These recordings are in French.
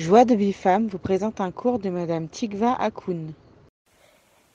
Joie de Bifam vous présente un cours de Madame Tikva Akoun.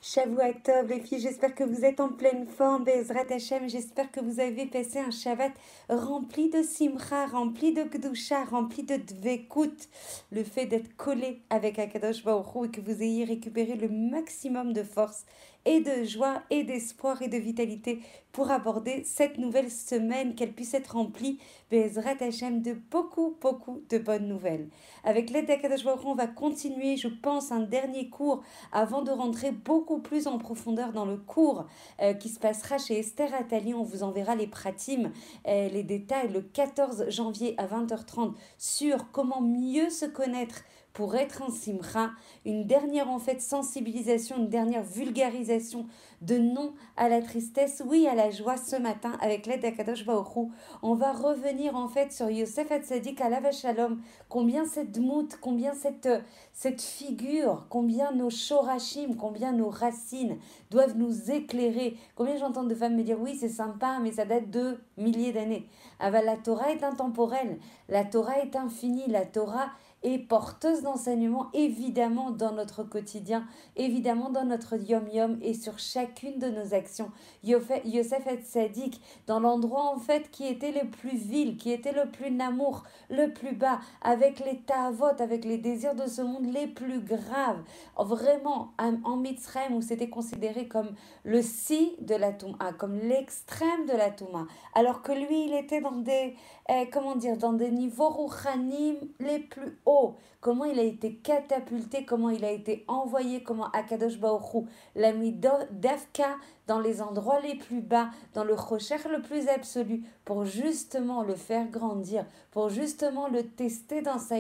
Tov, les filles, j'espère que vous êtes en pleine forme. Bezrat Hashem, j'espère que vous avez passé un Shabbat rempli de simcha, rempli de kdusha, rempli de dvekut. Le fait d'être collé avec Akadosh Baruch et que vous ayez récupéré le maximum de force et de joie et d'espoir et de vitalité pour aborder cette nouvelle semaine, qu'elle puisse être remplie, Bezrat Hashem, de beaucoup, beaucoup de bonnes nouvelles. Avec l'aide d'Akadosh on va continuer, je pense, un dernier cours avant de rentrer beaucoup plus en profondeur dans le cours euh, qui se passera chez Esther Attali. On vous enverra les pratimes, euh, les détails le 14 janvier à 20h30 sur comment mieux se connaître pour être en simra, une dernière en fait sensibilisation, une dernière vulgarisation de non à la tristesse, oui à la joie ce matin avec l'aide d'Akadosh Baoru. On va revenir en fait sur Yosef Hatzadik à Shalom, combien cette mout, combien cette, cette figure, combien nos shorashim, combien nos racines doivent nous éclairer. Combien j'entends de femmes me dire oui c'est sympa mais ça date de milliers d'années. Ah bah, la Torah est intemporelle, la Torah est infinie, la Torah et porteuse d'enseignement, évidemment dans notre quotidien, évidemment dans notre yom-yom et sur chacune de nos actions. Yosef et Sadik, dans l'endroit en fait qui était le plus vil, qui était le plus namour, le plus bas, avec les ta'avot, avec les désirs de ce monde les plus graves, vraiment en Mitzrayim où c'était considéré comme le si de la Touma, comme l'extrême de la Touma, alors que lui il était dans des, eh, comment dire, dans des niveaux rouchanim les plus hauts ou comment il a été catapulté, comment il a été envoyé, comment Akadosh Baoru l'a mis d'Afka dans les endroits les plus bas, dans le rocher le plus absolu, pour justement le faire grandir, pour justement le tester dans sa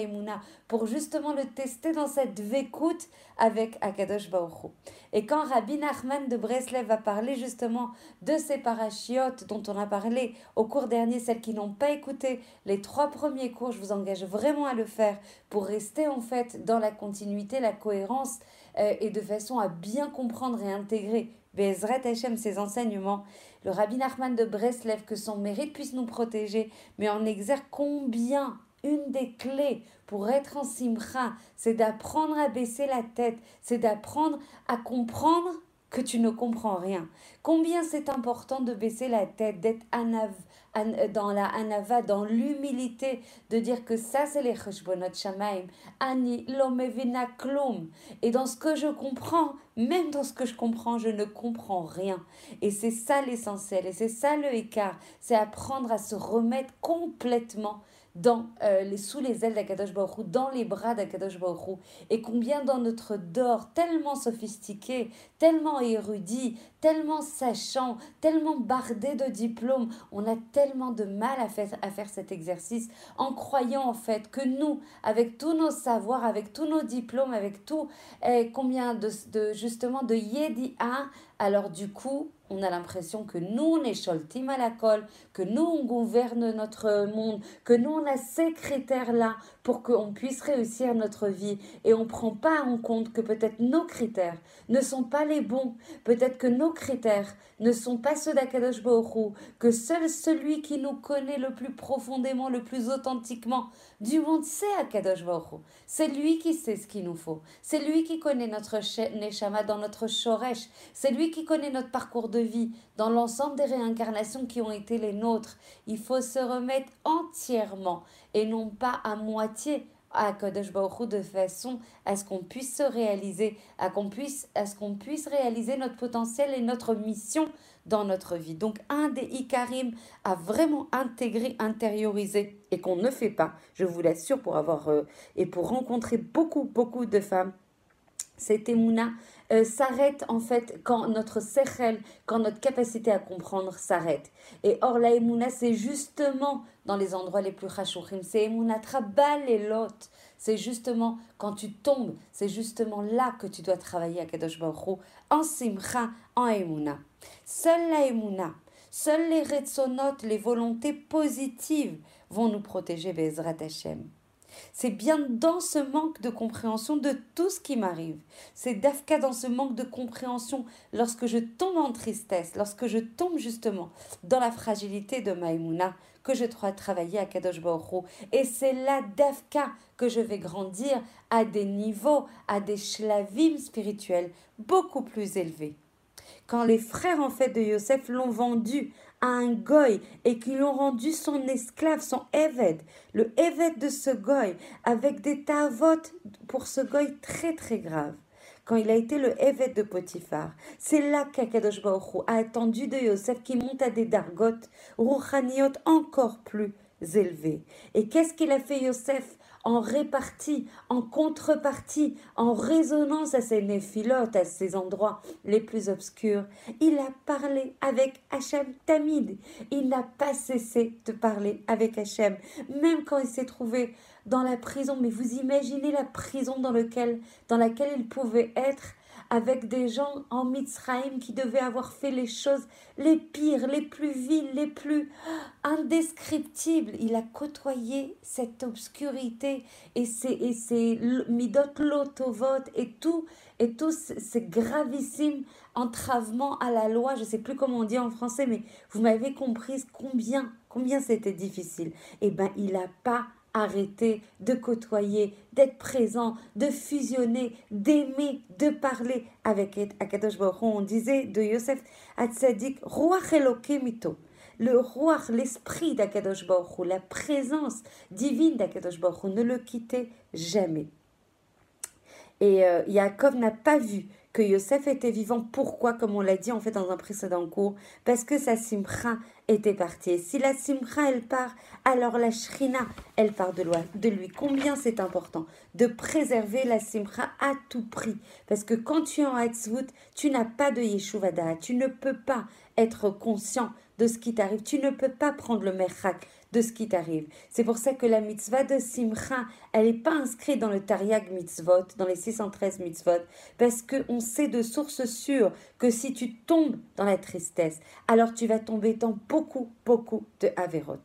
pour justement le tester dans cette vécoute avec Akadosh Baruch Et quand Rabbi Nachman de Breslev va parler justement de ces parachiotes dont on a parlé au cours dernier, celles qui n'ont pas écouté les trois premiers cours, je vous engage vraiment à le faire pour rester en fait dans la continuité, la cohérence euh, et de façon à bien comprendre et intégrer Bezret Hashem, ses enseignements, le Rabbi Nachman de Breslev, que son mérite puisse nous protéger, mais en exerce combien une des clés pour être en simcha, c'est d'apprendre à baisser la tête, c'est d'apprendre à comprendre que tu ne comprends rien. Combien c'est important de baisser la tête, d'être dans la anava, dans l'humilité, de dire que ça c'est les cheshbonot shamaim, ani lomevina klum. Et dans ce que je comprends, même dans ce que je comprends, je ne comprends rien. Et c'est ça l'essentiel, et c'est ça le écart, c'est apprendre à se remettre complètement dans, euh, les, sous les ailes d'Akadosh Baruch dans les bras d'Akadosh Baruch et combien dans notre dor tellement sophistiqué, tellement érudit, tellement sachant, tellement bardé de diplômes, on a tellement de mal à faire, à faire cet exercice en croyant en fait que nous, avec tous nos savoirs, avec tous nos diplômes, avec tout, eh, combien de, de justement de alors du coup, on a l'impression que nous, on est sholtim à la colle, que nous, on gouverne notre monde, que nous, on a ces critères-là pour qu'on puisse réussir notre vie. Et on ne prend pas en compte que peut-être nos critères ne sont pas les bons. Peut-être que nos critères ne sont pas ceux d'Akadosh Baruch que seul celui qui nous connaît le plus profondément, le plus authentiquement du monde, c'est Akadosh Baruch C'est lui qui sait ce qu'il nous faut. C'est lui qui connaît notre Neshama dans notre Shoresh. C'est lui qui connaît notre parcours de vie dans l'ensemble des réincarnations qui ont été les nôtres. Il faut se remettre entièrement et non pas à moitié à Kodesh Baruch de façon à ce qu'on puisse se réaliser, à, qu'on puisse, à ce qu'on puisse réaliser notre potentiel et notre mission dans notre vie. Donc un des Ikarim à vraiment intégrer, intérioriser et qu'on ne fait pas, je vous l'assure pour avoir euh, et pour rencontrer beaucoup beaucoup de femmes, c'est Emouna euh, s'arrête en fait quand notre sechel, quand notre capacité à comprendre s'arrête. Et or la Emouna, c'est justement dans les endroits les plus rachouchim, c'est Emouna trabal et lot. C'est justement quand tu tombes, c'est justement là que tu dois travailler à Kadosh Baruch en simcha, en Emouna. Seule la Emouna, seules les retsonot, les volontés positives vont nous protéger Bezrat Hashem. C'est bien dans ce manque de compréhension de tout ce qui m'arrive. C'est d'Afka dans ce manque de compréhension lorsque je tombe en tristesse, lorsque je tombe justement dans la fragilité de Maïmouna que je dois travailler à Kadosh Et c'est là d'Afka que je vais grandir à des niveaux, à des shlavim spirituels beaucoup plus élevés. Quand les frères en fait de Yosef l'ont vendu à un goy et qu'ils l'ont rendu son esclave, son éved, le éved de ce goy, avec des tavot pour ce goy très très grave quand il a été le évêque de Potiphar. C'est là qu'Akadosh a attendu de Yosef qui monte à des dargotes, rouchaniot encore plus élevées. Et qu'est-ce qu'il a fait Yosef? En répartie, en contrepartie, en résonance à ces néphilotes, à ces endroits les plus obscurs. Il a parlé avec Hachem Tamid. Il n'a pas cessé de parler avec Hachem, même quand il s'est trouvé dans la prison. Mais vous imaginez la prison dans, dans laquelle il pouvait être avec des gens en Mitzrayim qui devaient avoir fait les choses les pires, les plus viles, les plus indescriptibles. Il a côtoyé cette obscurité et ces, et ces midot lotovot et tout, et tous ces gravissimes entravements à la loi. Je ne sais plus comment on dit en français, mais vous m'avez compris combien, combien c'était difficile. Eh bien, il n'a pas arrêter de côtoyer, d'être présent, de fusionner, d'aimer, de parler avec Akadosh Baruch On disait de Yosef Hatzadik, Ruach Elokemito. Le roi, l'esprit d'Akadosh Baruch la présence divine d'Akadosh Baruch ne le quittait jamais. Et euh, Yaakov n'a pas vu que Yosef était vivant. Pourquoi Comme on l'a dit en fait dans un précédent cours, parce que sa simcha était partie. Et si la simcha elle part, alors la shrina elle part de, lui. Combien c'est important de préserver la simcha à tout prix, parce que quand tu es en Hatzvut, tu n'as pas de yeshuvada, tu ne peux pas être conscient de ce qui t'arrive. Tu ne peux pas prendre le merchak de ce qui t'arrive. C'est pour ça que la mitzvah de Simcha, elle n'est pas inscrite dans le Tariag mitzvot, dans les 613 mitzvot, parce qu'on sait de sources sûres que si tu tombes dans la tristesse, alors tu vas tomber dans beaucoup, beaucoup de Averot.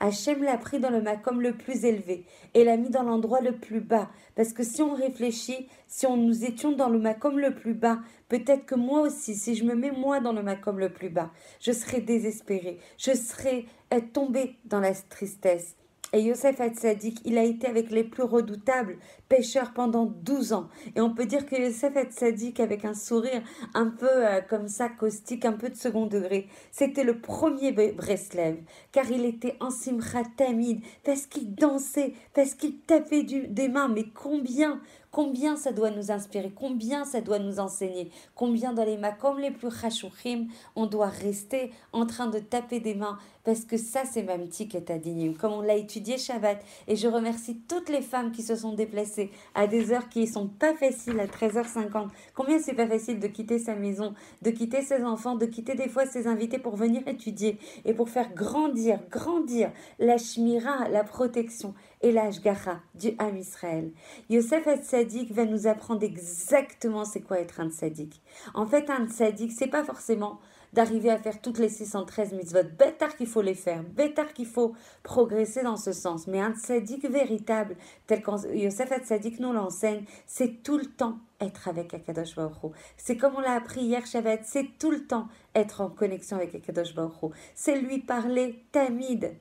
Hachem l'a pris dans le makom le plus élevé et l'a mis dans l'endroit le plus bas. Parce que si on réfléchit, si on nous étions dans le makom le plus bas, peut-être que moi aussi, si je me mets moi dans le makom le plus bas, je serais désespérée, je serais euh, tombée dans la tristesse. Et Yosef Hatzadik, il a été avec les plus redoutables pêcheurs pendant 12 ans. Et on peut dire que Yosef Hatzadik, avec un sourire un peu euh, comme ça, caustique, un peu de second degré, c'était le premier Breslev, car il était en simcha tamid, parce qu'il dansait, parce qu'il tapait des mains. Mais combien, Combien ça doit nous inspirer, combien ça doit nous enseigner, combien dans les makom les plus chachouchim, on doit rester en train de taper des mains, parce que ça c'est même ticket adinim, comme on l'a étudié Shabbat. Et je remercie toutes les femmes qui se sont déplacées à des heures qui ne sont pas faciles, à 13h50. Combien c'est pas facile de quitter sa maison, de quitter ses enfants, de quitter des fois ses invités pour venir étudier et pour faire grandir, grandir la shmira, la protection et l'ashgacha du Ham Israël. Yosef Hatzadik va nous apprendre exactement c'est quoi être un tzaddik. En fait, un tzaddik, c'est pas forcément d'arriver à faire toutes les 613 mitzvot. Bétar qu'il faut les faire, bétar qu'il faut progresser dans ce sens. Mais un tzaddik véritable, tel que Yosef Hatzadik nous l'enseigne, c'est tout le temps être avec Akadosh Baruch C'est comme on l'a appris hier Shabbat, c'est tout le temps être en connexion avec Akadosh Baruch C'est lui parler tamid,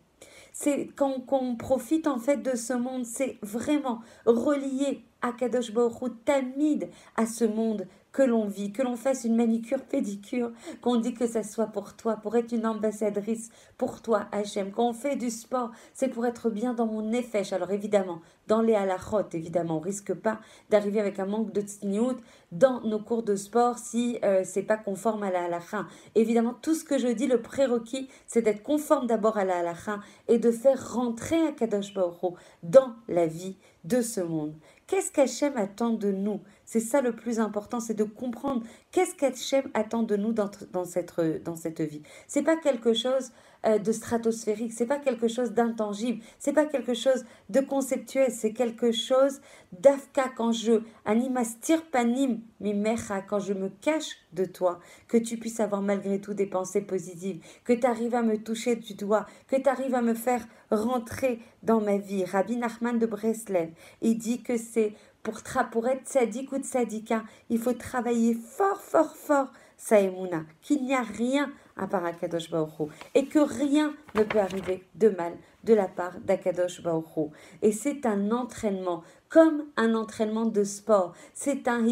c'est quand, on profite en fait de ce monde, c'est vraiment relié à Kadosh Baruch Tamid à ce monde que l'on vit, que l'on fasse une manicure, pédicure, qu'on dit que ça soit pour toi, pour être une ambassadrice pour toi, Hachem. Quand on fait du sport, c'est pour être bien dans mon effet. Alors évidemment, dans les halachot, évidemment, on risque pas d'arriver avec un manque de tsniout dans nos cours de sport si euh, c'est pas conforme à la halacha. Évidemment, tout ce que je dis, le prérequis, c'est d'être conforme d'abord à la halacha et de faire rentrer un Kadosh Baruch dans la vie de ce monde. Qu'est-ce qu'Hachem attend de nous? C'est ça le plus important, c'est de comprendre qu'est-ce qu'Hachem attend de nous dans, dans, cette, dans cette vie. C'est pas quelque chose euh, de stratosphérique, c'est pas quelque chose d'intangible, c'est pas quelque chose de conceptuel, c'est quelque chose d'afka. Quand je animastir panim mimecha, quand je me cache de toi, que tu puisses avoir malgré tout des pensées positives, que tu arrives à me toucher du doigt, que tu arrives à me faire rentrer dans ma vie. Rabbi Nachman de Breslev, il dit que c'est pour, pour être sadique ou tzadika, il faut travailler fort, fort, fort Saemuna, qu'il n'y a rien à part Akadosh Baruch et que rien ne peut arriver de mal de la part d'Akadosh Baruch Et c'est un entraînement comme un entraînement de sport. C'est un,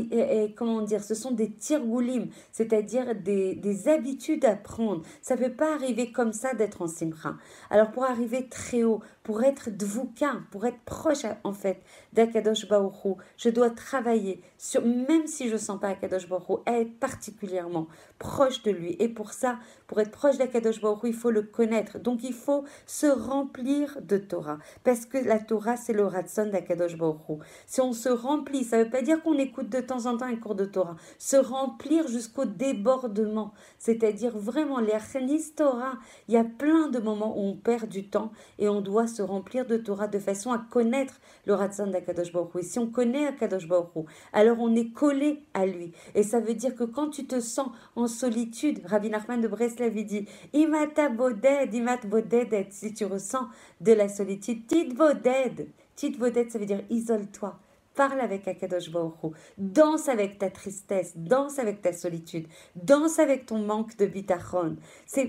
comment dire, ce sont des tirgoulim, c'est-à-dire des, des, habitudes à prendre. Ça ne peut pas arriver comme ça d'être en simcha. Alors pour arriver très haut, pour être dvouka, pour être proche en fait d'Akadosh Baruch je dois travailler sur, même si je ne sens pas Akadosh Baruch être particulièrement proche de lui. Et pour ça, pour être proche d'Akadosh Baruch il faut le connaître. Donc il faut se remplir de Torah. Parce que la Torah, c'est le ratson d'Akadosh Baruch si on se remplit, ça ne veut pas dire qu'on écoute de temps en temps un cours de Torah. Se remplir jusqu'au débordement, c'est-à-dire vraiment les Torah. Il y a plein de moments où on perd du temps et on doit se remplir de Torah de façon à connaître le Ratzon d'Akadosh Baruch Et si on connaît Akadosh Baruch alors on est collé à lui. Et ça veut dire que quand tu te sens en solitude, Rabbi Nachman de Breslev dit Imata boded, imat bodedet, si tu ressens de la solitude, tit boded. Petite ça veut dire isole-toi. Parle avec Akadosh Baruch Danse avec ta tristesse, danse avec ta solitude, danse avec ton manque de bitachon.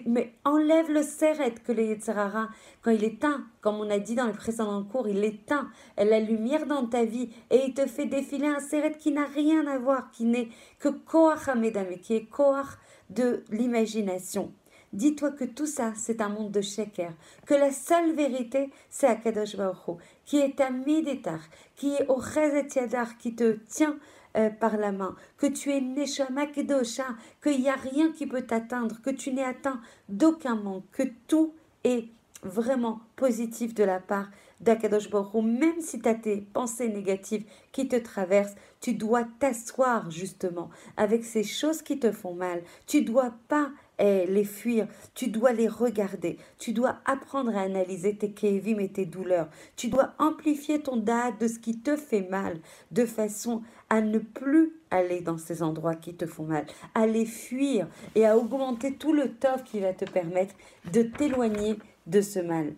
Mais enlève le seret que le Yetzirara, quand il éteint, comme on a dit dans les précédents cours, il éteint la lumière dans ta vie et il te fait défiler un seret qui n'a rien à voir, qui n'est que koach mais qui est koach de l'imagination. Dis-toi que tout ça, c'est un monde de sheker, que la seule vérité, c'est Akadosh Baruch qui est à Midetar, qui est au Yadar, qui te tient euh, par la main, que tu es Neshama Kedosha, qu'il n'y a rien qui peut t'atteindre, que tu n'es atteint d'aucun manque, que tout est vraiment positif de la part d'Akadosh Baruch même si tu as tes pensées négatives qui te traversent, tu dois t'asseoir justement avec ces choses qui te font mal. Tu dois pas les fuir, tu dois les regarder, tu dois apprendre à analyser tes kévim et tes douleurs, tu dois amplifier ton date de ce qui te fait mal, de façon à ne plus aller dans ces endroits qui te font mal, à les fuir et à augmenter tout le tort qui va te permettre de t'éloigner de ce mal.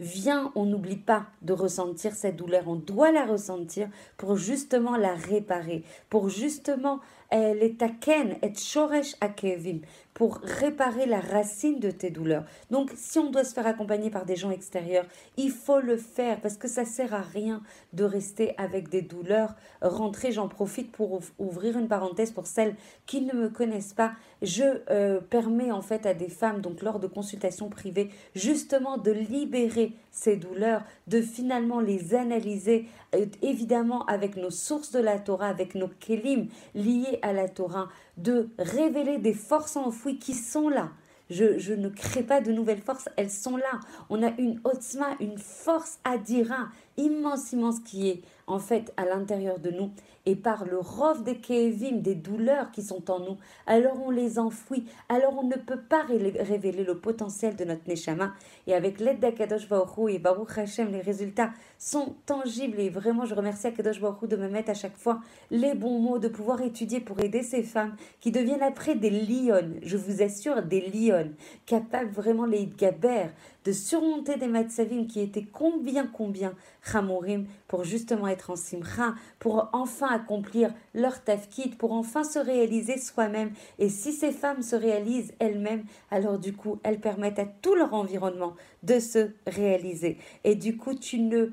Viens, on n'oublie pas de ressentir cette douleur, on doit la ressentir pour justement la réparer, pour justement les taken et shoresh akevim, pour réparer la racine de tes douleurs. Donc, si on doit se faire accompagner par des gens extérieurs, il faut le faire parce que ça sert à rien de rester avec des douleurs. Rentrer, j'en profite pour ouvrir une parenthèse pour celles qui ne me connaissent pas. Je euh, permets en fait à des femmes, donc lors de consultations privées, justement de libérer ces douleurs, de finalement les analyser, euh, évidemment avec nos sources de la Torah, avec nos kelim liés à la Torah, de révéler des forces enfouies qui sont là. Je, je, ne crée pas de nouvelles forces, elles sont là. On a une otzma, une force adira, immense, immense qui est en fait à l'intérieur de nous. Et par le rov des kévim, des douleurs qui sont en nous, alors on les enfouit, alors on ne peut pas révéler le potentiel de notre Neshama. Et avec l'aide d'Akadosh Baruch et Baruch Hashem, les résultats sont tangibles. Et vraiment je remercie Akadosh Baruch de me mettre à chaque fois les bons mots, de pouvoir étudier pour aider ces femmes qui deviennent après des lionnes, je vous assure des lionnes, capables vraiment les gaber, de surmonter des matzavim qui étaient combien combien pour justement être en simcha, pour enfin accomplir leur tafkid, pour enfin se réaliser soi-même. Et si ces femmes se réalisent elles-mêmes, alors du coup, elles permettent à tout leur environnement de se réaliser. Et du coup, tu ne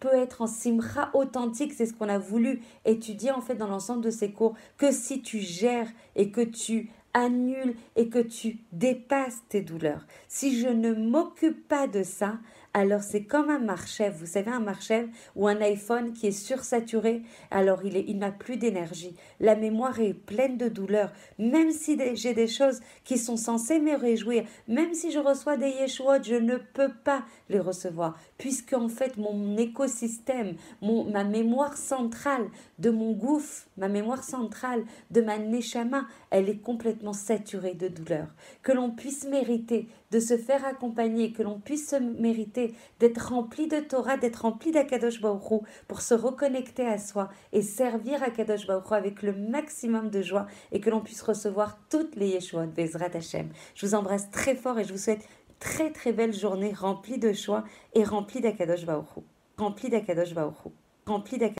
peux être en simra authentique, c'est ce qu'on a voulu étudier en fait dans l'ensemble de ces cours, que si tu gères et que tu annules et que tu dépasses tes douleurs. Si je ne m'occupe pas de ça, alors c'est comme un marchèvre. Vous savez, un marchèvre ou un iPhone qui est sursaturé, alors il, il n'a plus d'énergie. La mémoire est pleine de douleur. Même si j'ai des choses qui sont censées me réjouir, même si je reçois des Yeshuot, je ne peux pas les recevoir. Puisque en fait, mon écosystème, mon, ma mémoire centrale de mon gouffre, ma mémoire centrale de ma Neshama, elle est complètement saturée de douleur. Que l'on puisse mériter de se faire accompagner, que l'on puisse se mériter d'être rempli de Torah, d'être rempli d'Akadosh Baruch pour se reconnecter à soi et servir Akadosh Baruch avec le maximum de joie et que l'on puisse recevoir toutes les Yeshuot Bezrat Hashem. Je vous embrasse très fort et je vous souhaite très très belle journée remplie de joie et remplie d'Akadosh Baruch remplie d'Akadosh Baruch remplie d'Akadosh